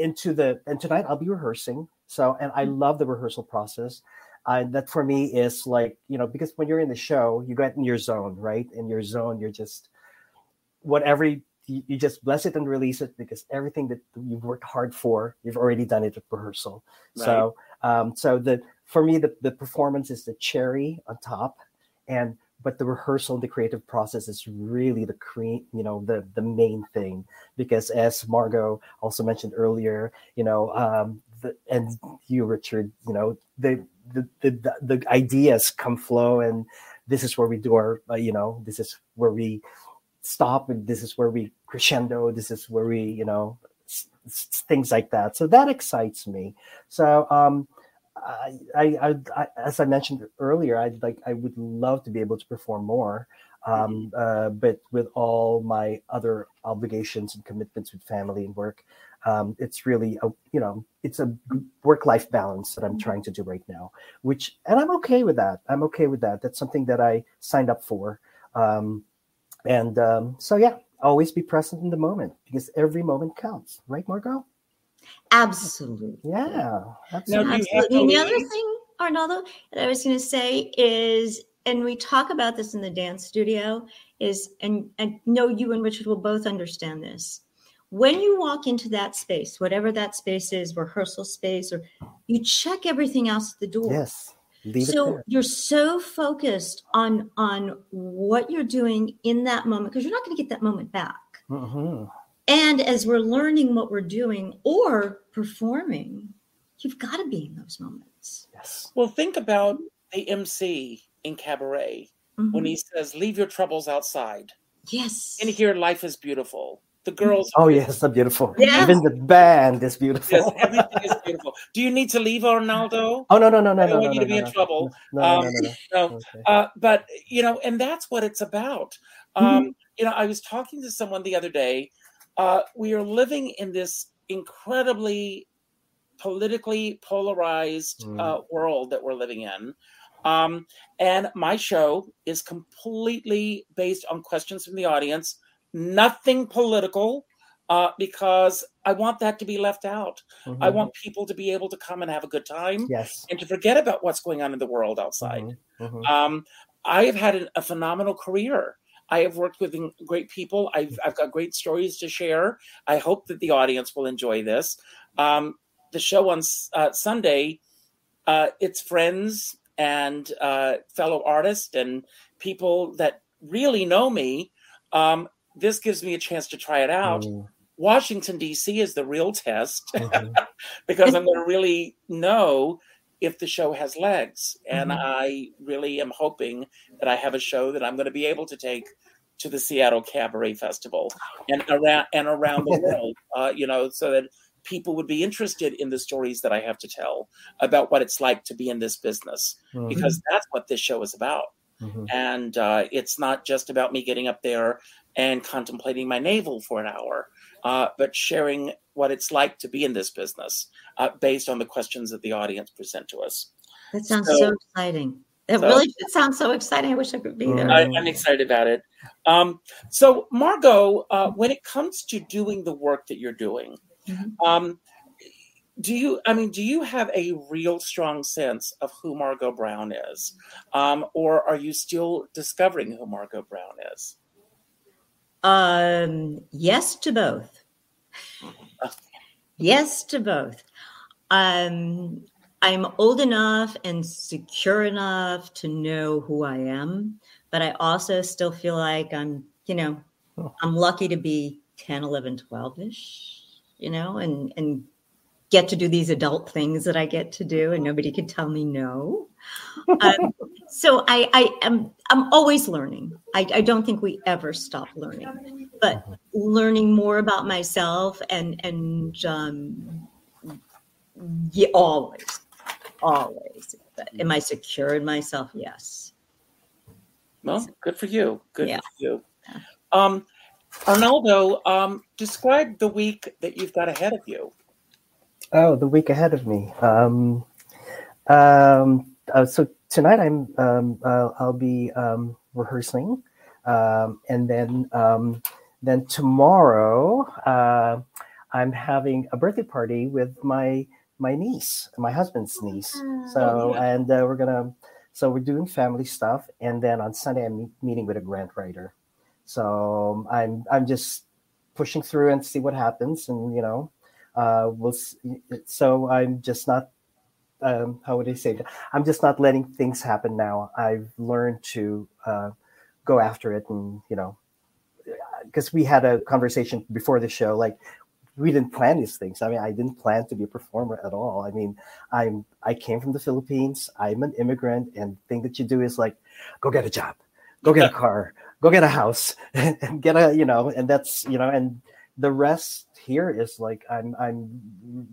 into the and tonight i'll be rehearsing. So and i love the rehearsal process. Uh, that for me is like you know because when you're in the show you get in your zone right? In your zone you're just whatever you, you just bless it and release it because everything that you've worked hard for you've already done it at rehearsal. So um so the for me the, the performance is the cherry on top. And but the rehearsal and the creative process is really the cream you know the the main thing because as margo also mentioned earlier you know um the, and you richard you know the the, the the ideas come flow and this is where we do our uh, you know this is where we stop and this is where we crescendo this is where we you know s- s- things like that. So that excites me. So um I, I, I, I as i mentioned earlier i'd like i would love to be able to perform more um uh, but with all my other obligations and commitments with family and work um, it's really a you know it's a work life balance that i'm trying to do right now which and i'm okay with that. I'm okay with that. That's something that i signed up for. Um, and um, so yeah always be present in the moment because every moment counts. Right margo Absolutely. yeah Now, do Absolutely. And the other thing, Arnaldo, that I was going to say is, and we talk about this in the dance studio, is, and I know you and Richard will both understand this. When you walk into that space, whatever that space is, rehearsal space, or you check everything else at the door. yes leave so you're so focused on on what you're doing in that moment because you're not going to get that moment back. hmm And as we're learning what we're doing or performing, you've got to be in those moments. yes Well, think about the MC in Cabaret when Mhm. he says, Leave your troubles outside. yes. And here, life is beautiful. The girls. oh yes so beautiful Yeah. even the band is beautiful Yes, everything is beautiful. Do you need to leave, Arnaldo? oh no no no no I don't no want you no to be no, in trouble. no no Um, no, no, no. No, Okay. Uh, but you know, and that's what it's about. Um, You know, I was talking to someone the other day. Uh, we are living in this incredibly politically polarized Mm. uh, world that we're living in. Um, and my show is completely based on questions from the audience, nothing political, uh, because I want that to be left out. I Mhm. want people to be able to come and have a good time yes and to forget about what's going on in the world outside. Mhm. Mhm. Um, I have had a phenomenal career. I have worked with great people. I've, I've got great stories to share. I hope that the audience will enjoy this. Um, the show on uh, Sunday, uh, it's friends and uh, fellow artists and people that really know me. Um, this gives me a chance to try it out. Mm. Washington, D.C. is the real test Mhm. because I'm going to really know if the show has legs. And Mhm. I really am hoping that I have a show that I'm going to be able to take to the Seattle Cabaret Festival and around and around the world. Uh, you know, so that people would be interested in the stories that I have to tell about what it's like to be in this business Mhm. because that's what this show is about Mhm. and uh, it's not just about me getting up there and contemplating my navel for an hour, uh, but sharing what it's like to be in this business uh, based on the questions that the audience present to us. That sounds so, so exciting. It so, really should sound so exciting. I wish I could be there. I, am excited about it. Um, so, Margo, uh, when it comes to doing the work that you're doing, mm-hmm. um, do you i mean do you have a real strong sense of who margo brown is? Um, or are you still discovering who margo brown is? Um yes to both. Yes to both. Um i'm old enough and secure enough to know who i am but i also still feel like i'm you know oh. i'm lucky to be 10 11 12ish you know and and get to do these adult things that I get to do, and nobody can tell me no. Um, so I, I am I'm always learning. I, I don't think we ever stop learning, but learning more about myself and and um, yeah, always, always. But Am I secure in myself? Yes. Well, good for you. Good yeah. for you. Um, Arnaldo, um, describe the week that you've got ahead of you. Oh, the week ahead of me. Um, um, uh, so tonight I'm um, uh, I'll be um, rehearsing, um, and then um, then tomorrow uh, I'm having a birthday party with my my niece, my husband's niece. So and uh, we're gonna so we're doing family stuff, and then on Sunday I'm meeting with a grant writer. So I'm I'm just pushing through and see what happens, and you know uh, will so I'm just not um, how would I say that? I'm just not letting things happen now. I've learned to uh, go after it, and you know, because we had a conversation before the show, like we didn't plan these things. I mean, I didn't plan to be a performer at all. I mean, I'm I came from the Philippines. I'm an immigrant, and thing that you do is like, go get a job, go get a car, go get a house, and get a you know, and that's you know, and the rest here is like I'm I'm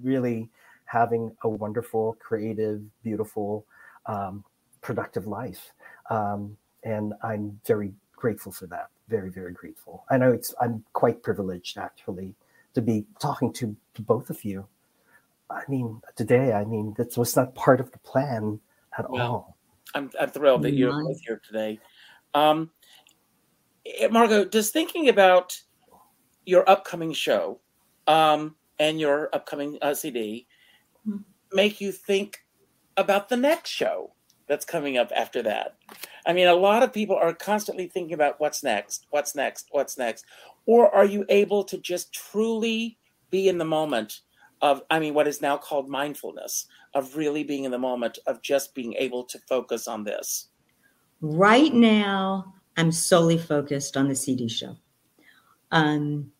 really having a wonderful, creative, beautiful, um, productive life, um, and I'm very grateful for that. Very very grateful. I know it's I'm quite privileged actually to be talking to, to both of you. I mean today. I mean that was not part of the plan at well, all. I'm I'm thrilled that you're both here today. Um, eh, Margo, does thinking about your upcoming show um, and your upcoming uh, CD mm-hmm. make you think about the next show that's coming up after that? I mean, a lot of people are constantly thinking about what's next, what's next, what's next. Or are you able to just truly be in the moment of, I mean, what is now called mindfulness, of really being in the moment, of just being able to focus on this? Right now, I'm solely focused on the CD show. Um,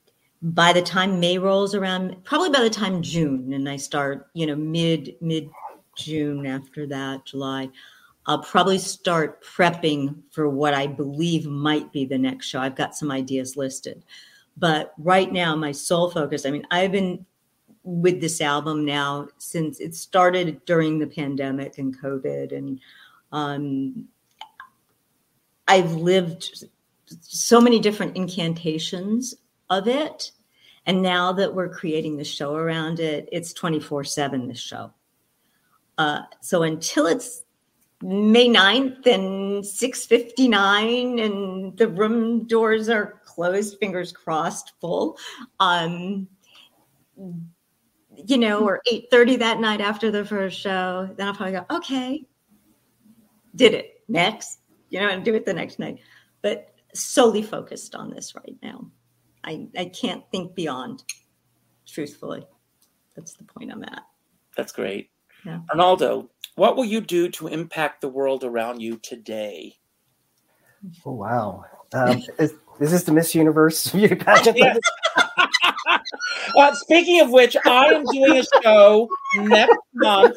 by the time May rolls around, probably by the time June, and I start, you know, mid mid June after that, July, I'll probably start prepping for what I believe might be the next show. I've got some ideas listed. But right now, my sole focus, I mean, I've been with this album now since it started during the pandemic and COVID. And um, I've lived so many different incantations of it. And now that we're creating the show around it, it's 24 7 this show. Uh, so until it's May 9th and 6:59 and the room doors are closed, fingers crossed, full. Um, you know, or 8:30 that night after the first show, then I'll probably go, okay, did it next, you know, and do it the next night. But solely focused on this right now. I, I can't think beyond, truthfully. That's the point I'm at. That's great. Yeah. Arnaldo, what will you do to impact the world around you today? Oh, wow. Um, is, is this the Miss Universe pageant? uh, speaking of which, I am doing a show next month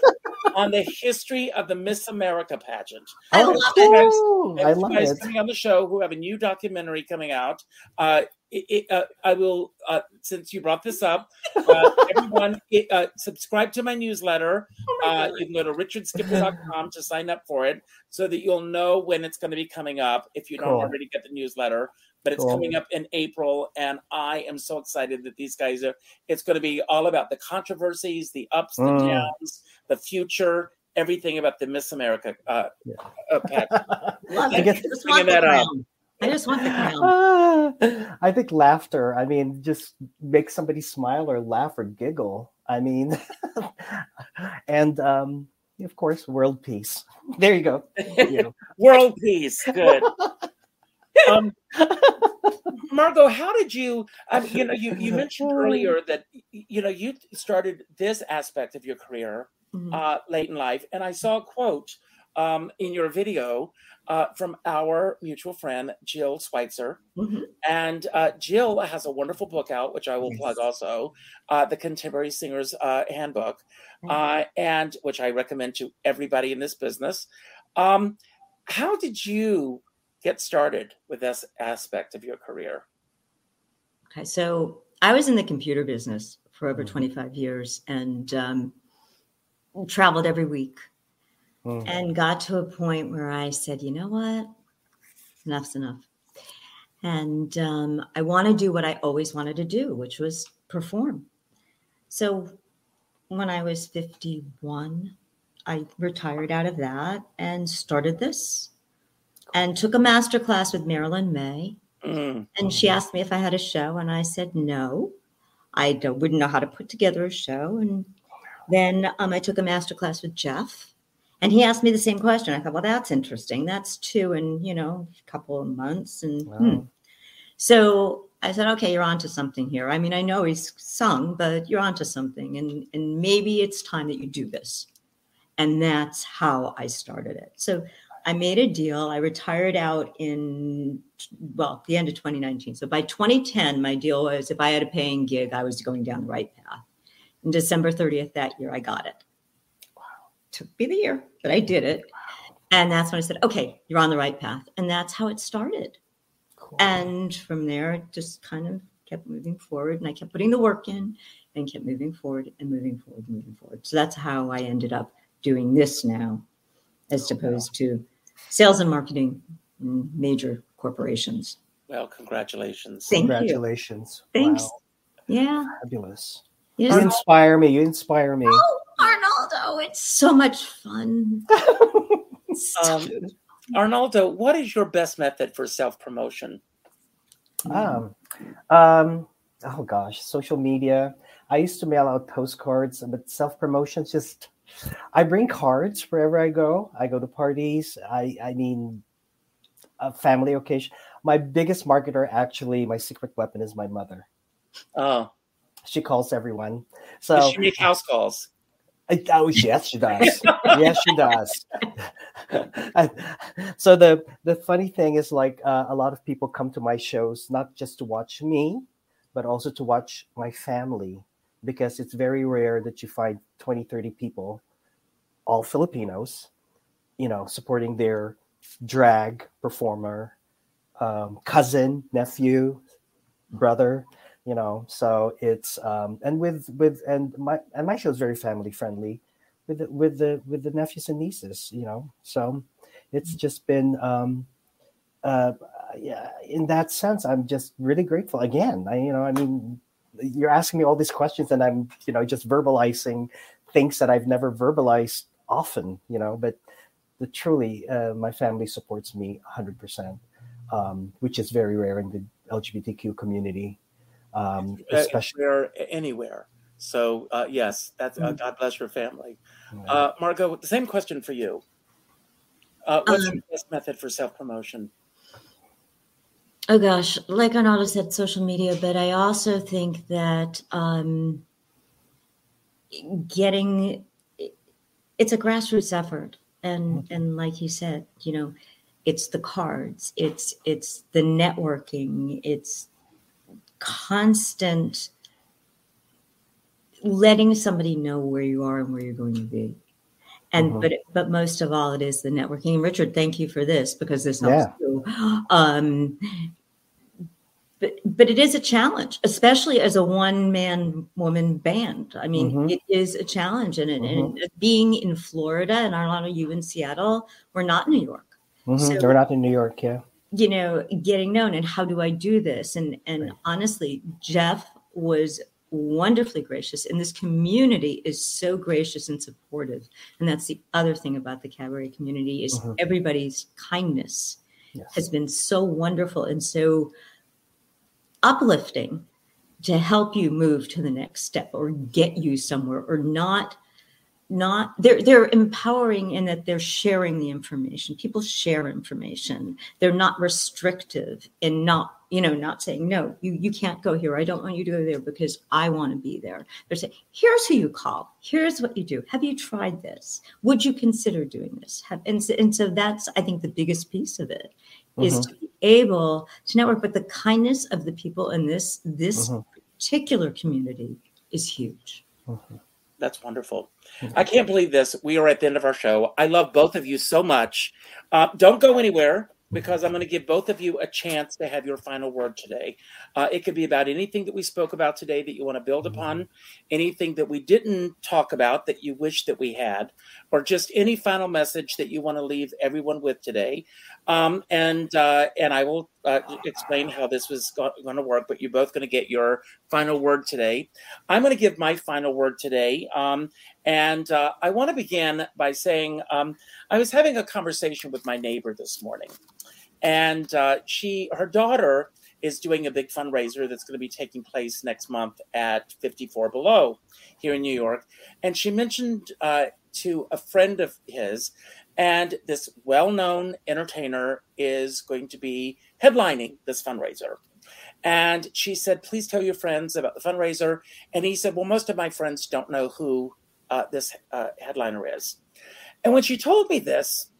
on the history of the Miss America pageant. I love it. I love it. coming on the show who have a new documentary coming out. Uh, it, it, uh, I will, uh, since you brought this up, uh, everyone it, uh, subscribe to my newsletter. Oh my uh, you can go to richardskipper.com to sign up for it so that you'll know when it's going to be coming up if you don't already get the newsletter but it's cool. coming up in April, and I am so excited that these guys are. It's going to be all about the controversies, the ups, the mm. downs, the future, everything about the Miss America uh, Yeah. uh, pageant. Love I it. guess- just the that up. Crown. I just want the crown. I think laughter. I mean, just make somebody smile or laugh or giggle. I mean, and um, of course, world peace. There you go. You know. World peace. Good. Um, Margo, how did you? I mean, you know, you, you mentioned earlier that you know you started this aspect of your career Mhm. uh, late in life, and I saw a quote um, in your video uh, from our mutual friend Jill Schweitzer, Mhm. and uh, Jill has a wonderful book out, which I will plug also, uh, the Contemporary Singers uh, Handbook, uh, and which I recommend to everybody in this business. Um, how did you get started with this aspect of your career? Okay, so I was in the computer business for over Mhm. 25 years and um, traveled every week Mm. and got to a point where I said, you know what? Enough's enough. And um, I want to do what I always wanted to do, which was perform. So when I was 51, I retired out of that and started this and took a master class with Marilyn Maye. Mm, And she asked me if I had a show, and I said no. I don't, wouldn't know how to put together a show. And then um, I took a master class with Jeff, and he asked me the same question. I thought, well, that's interesting. That's two in you know a couple of months, and hmm. So I said, okay, you're onto something here. I mean, I know he's sung, but you're onto something, and and maybe it's time that you do this. And that's how I started it. So I made a deal. I retired out in well, the end of 2019. So by 2010, my deal was if I had a paying gig, I was going down the right path. And December 30th that year, I got it. Wow. Took me the year, but I did it. And that's when I said, okay, you're on the right path. And that's how it started. Cool. And from there, it just kind of kept moving forward. And I kept putting the work in and kept moving forward and moving forward and moving forward. So that's how I ended up doing this now, as opposed to sales and marketing in major corporations. well, congratulations. Thank you. Congratulations. Thanks. Wow. Yeah. Fabulous. Yes. You inspire me. You inspire me. Oh, Arnaldo, it's so much fun. Um, Arnaldo, what is your best method for self promotion? Um, um, oh gosh, social media. I used to mail out postcards, but self promotions just. I bring cards wherever I go. I go to parties. I I mean, a family occasion. My biggest marketer, actually, my secret weapon is my mother. Oh, She calls everyone. does So she make house calls? I- Oh yes, she does. yes, she does. so the the funny thing is, like uh, a lot of people come to my shows not just to watch me, but also to watch my family, because it's very rare that you find 20, 30 people, all Filipinos, you know, supporting their drag performer, um, cousin, nephew, brother you know so it's um and with with and my and my show is very family friendly with the, with the with the nephews and nieces you know so it's just been um uh yeah in that sense i'm just really grateful. Again i you know i mean you're asking me all these questions and i'm you know just verbalizing things that i've never verbalized often you know but the truly uh, my family supports me 100% um, which is very rare in the lgbtq community um, especially Anywhere, anywhere. So uh, yes, that's uh, Mm. God bless your family. you. Uh, Margo, the same question for you. Uh, what's Um, your best method for self promotion? Oh gosh, like Arnaldo said, social media, but I also think that um, getting it's a grassroots effort, and and like you said, you know, it's the cards, it's it's the networking, it's constant letting somebody know where you are and where you're going to be. And Mhm. but but most of all, it is the networking. And Richard, thank you for this because this Yeah. helps too. Um, but but it is a challenge, especially as a one man woman band. I mean, Mhm. it is a challenge, and, it, and being in Florida and a lot of you in Seattle, we're not in New York. Mhm. so- They're not in New York, yeah. You know, getting known and how do I do this? And and Right. honestly, Jeff was wonderfully gracious, and this community is so gracious and supportive. And that's the other thing about the cabaret community is Mhm. everybody's kindness Yes. has been so wonderful and so uplifting to help you move to the next step or get you somewhere or not not they're they're empowering in that they're sharing the information. People share information. They're not restrictive and not you know not saying no you you can't go here. I don't want you to go there because i want to be there. They're saying here's who you call. Here's what you do. Have you tried this? Would you consider doing this? Have, and, so, and so that's i think the biggest piece of it is Mhm. to be able to network but the kindness of the people in this this Mhm. particular community is huge. Mhm. That's wonderful. Mhm. I can't believe this. We are at the end of our show. I love both of you so much. Uh, don't go anywhere because I'm going to give both of you a chance to have your final word today. Uh, it could be about anything that we spoke about today that you want to build upon, anything that we didn't talk about that you wish that we had, or just any final message that you want to leave everyone with today. Um, and uh, and I will uh, explain how this was going to work. But you're both going to get your final word today. I'm going to give my final word today. Um, and uh, I want to begin by saying um, I was having a conversation with my neighbor this morning, and uh, she, her daughter, is doing a big fundraiser that's going to be taking place next month at 54 Below here in New York. And she mentioned uh, to a friend of his, and this well known entertainer is going to be headlining this fundraiser. And she said, Please tell your friends about the fundraiser. And he said, Well, most of my friends don't know who uh, this uh, headliner is. And when she told me this,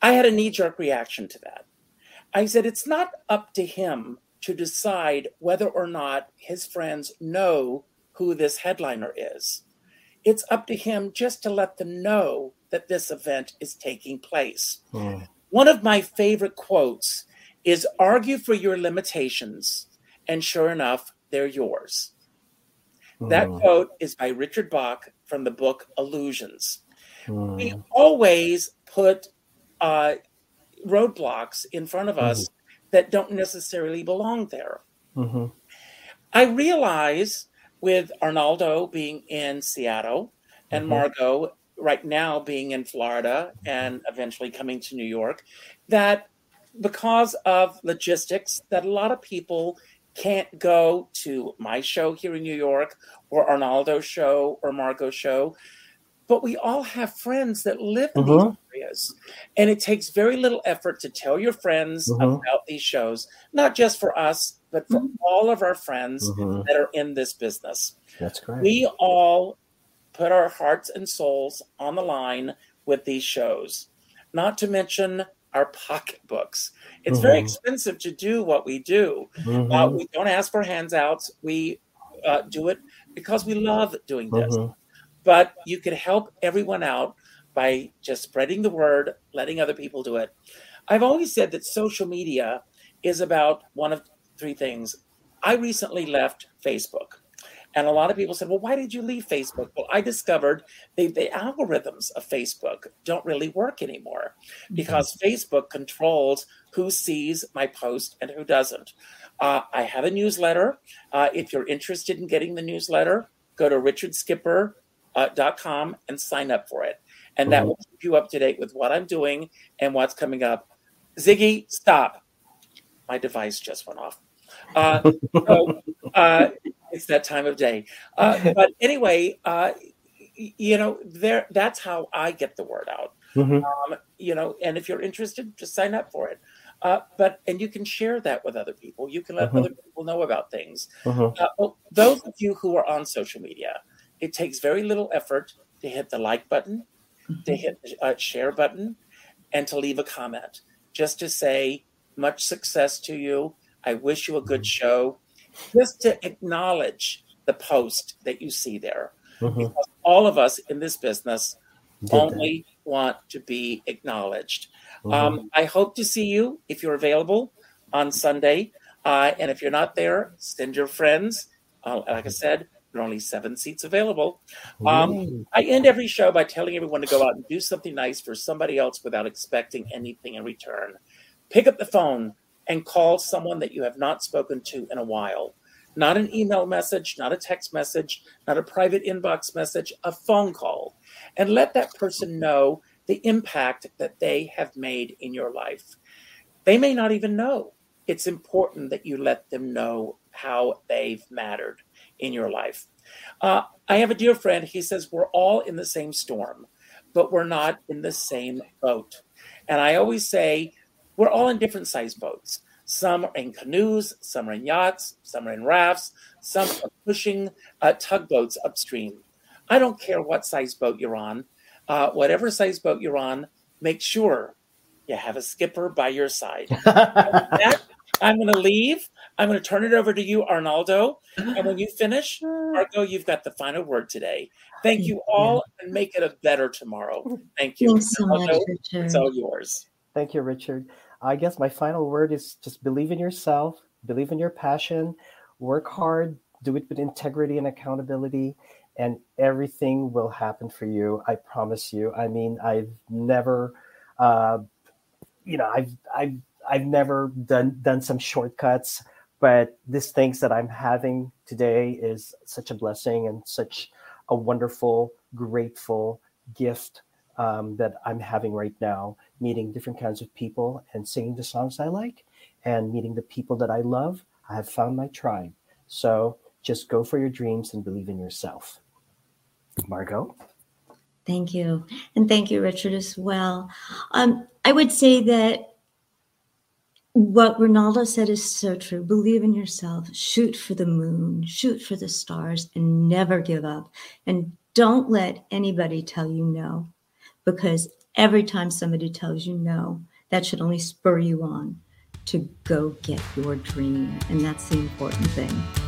I had a knee jerk reaction to that. I said, It's not up to him to decide whether or not his friends know who this headliner is. It's up to him just to let them know that this event is taking place. Mm. One of my favorite quotes is argue for your limitations, and sure enough, they're yours. That Mm. quote is by Richard Bach from the book Illusions. Mm. We always put uh, roadblocks in front of us that don't necessarily belong there. Mhm. I realize with Arnaldo being in Seattle and Mhm. Margo right now being in Florida and eventually coming to New York, that because of logistics, that a lot of people can't go to my show here in New York or Arnaldo's show or Margo's show. But we all have friends that live in Mhm. these areas. And it takes very little effort to tell your friends Mhm. about these shows, not just for us, but for all of our friends Mhm. that are in this business. That's great. We all put our hearts and souls on the line with these shows, not to mention our pocketbooks. It's very Mhm. expensive to do what we do. Mhm. Uh, we don't ask for handouts. We uh, do it because we love doing this. Mhm. But you could help everyone out by just spreading the word, letting other people do it. I've always said that social media is about one of three things. I recently left Facebook. And a lot of people said, well, why did you leave Facebook? Well, I discovered the, the algorithms of Facebook don't really work anymore because Facebook controls who sees my post and who doesn't. Uh, I have a newsletter. Uh, if you're interested in getting the newsletter, go to richardskipper.com and sign up for it. And that Mhm. will keep you up to date with what I'm doing and what's coming up. Ziggy, stop. My device just went off. Uh, so, uh, it's that time of day. Uh, but anyway, uh, you know, there that's how I get the word out. Mhm. Um, you know, and if you're interested, just sign up for it. Uh, but and you can share that with other people. You can let Mhm. other people know about things. Mhm. Uh, those of you who are on social media, it takes very little effort to hit the like button, to hit the uh, share button, and to leave a comment. Just to say, much success to you. I wish you a good show. Just to acknowledge the post that you see there. Mhm. Because all of us in this business Did that. only want to be acknowledged. Mhm. Um, I hope to see you if you're available on Sunday. Uh, and if you're not there, send your friends. Uh, like I said, there are only seven seats available. Um, I end every show by telling everyone to go out and do something nice for somebody else without expecting anything in return. Pick up the phone and call someone that you have not spoken to in a while. not an email message, not a text message, not a private inbox message, a phone call, and let that person know the impact that they have made in your life. They may not even know. It's important that you let them know how they've mattered in your life. Uh, I have a dear friend. He says, We're all in the same storm, but we're not in the same boat. And I always say, We're all in different size boats. Some are in canoes, some are in yachts, some are in rafts, some are pushing uh, tugboats upstream. I don't care what size boat you're on, uh, whatever size boat you're on, make sure you have a skipper by your side. that, I'm going to leave. I'm going to turn it over to you, Arnaldo. And when you finish, Margo, you've got the final word today. Thank you all and make it a better tomorrow. Thank you. Thanks so much, Richard. It's all yours. Thank you, Richard. I guess my final word is just believe in yourself, believe in your passion, work hard, do it with integrity and accountability, and everything will happen for you. I promise you. I mean, I've never, uh, you know, I've I've I've never done done some shortcuts, but these things that I'm having today is such a blessing and such a wonderful, grateful gift um, that I'm having right now, meeting different kinds of people and singing the songs I like and meeting the people that I love. I have found my tribe. So just go for your dreams and believe in yourself. Margo? Thank you. And thank you, Richard, as well. Um, I would say that what Ronaldo said is so true. Believe in yourself, shoot for the moon, shoot for the stars, and never give up. And don't let anybody tell you no, because every time somebody tells you no, that should only spur you on to go get your dream. And that's the important thing.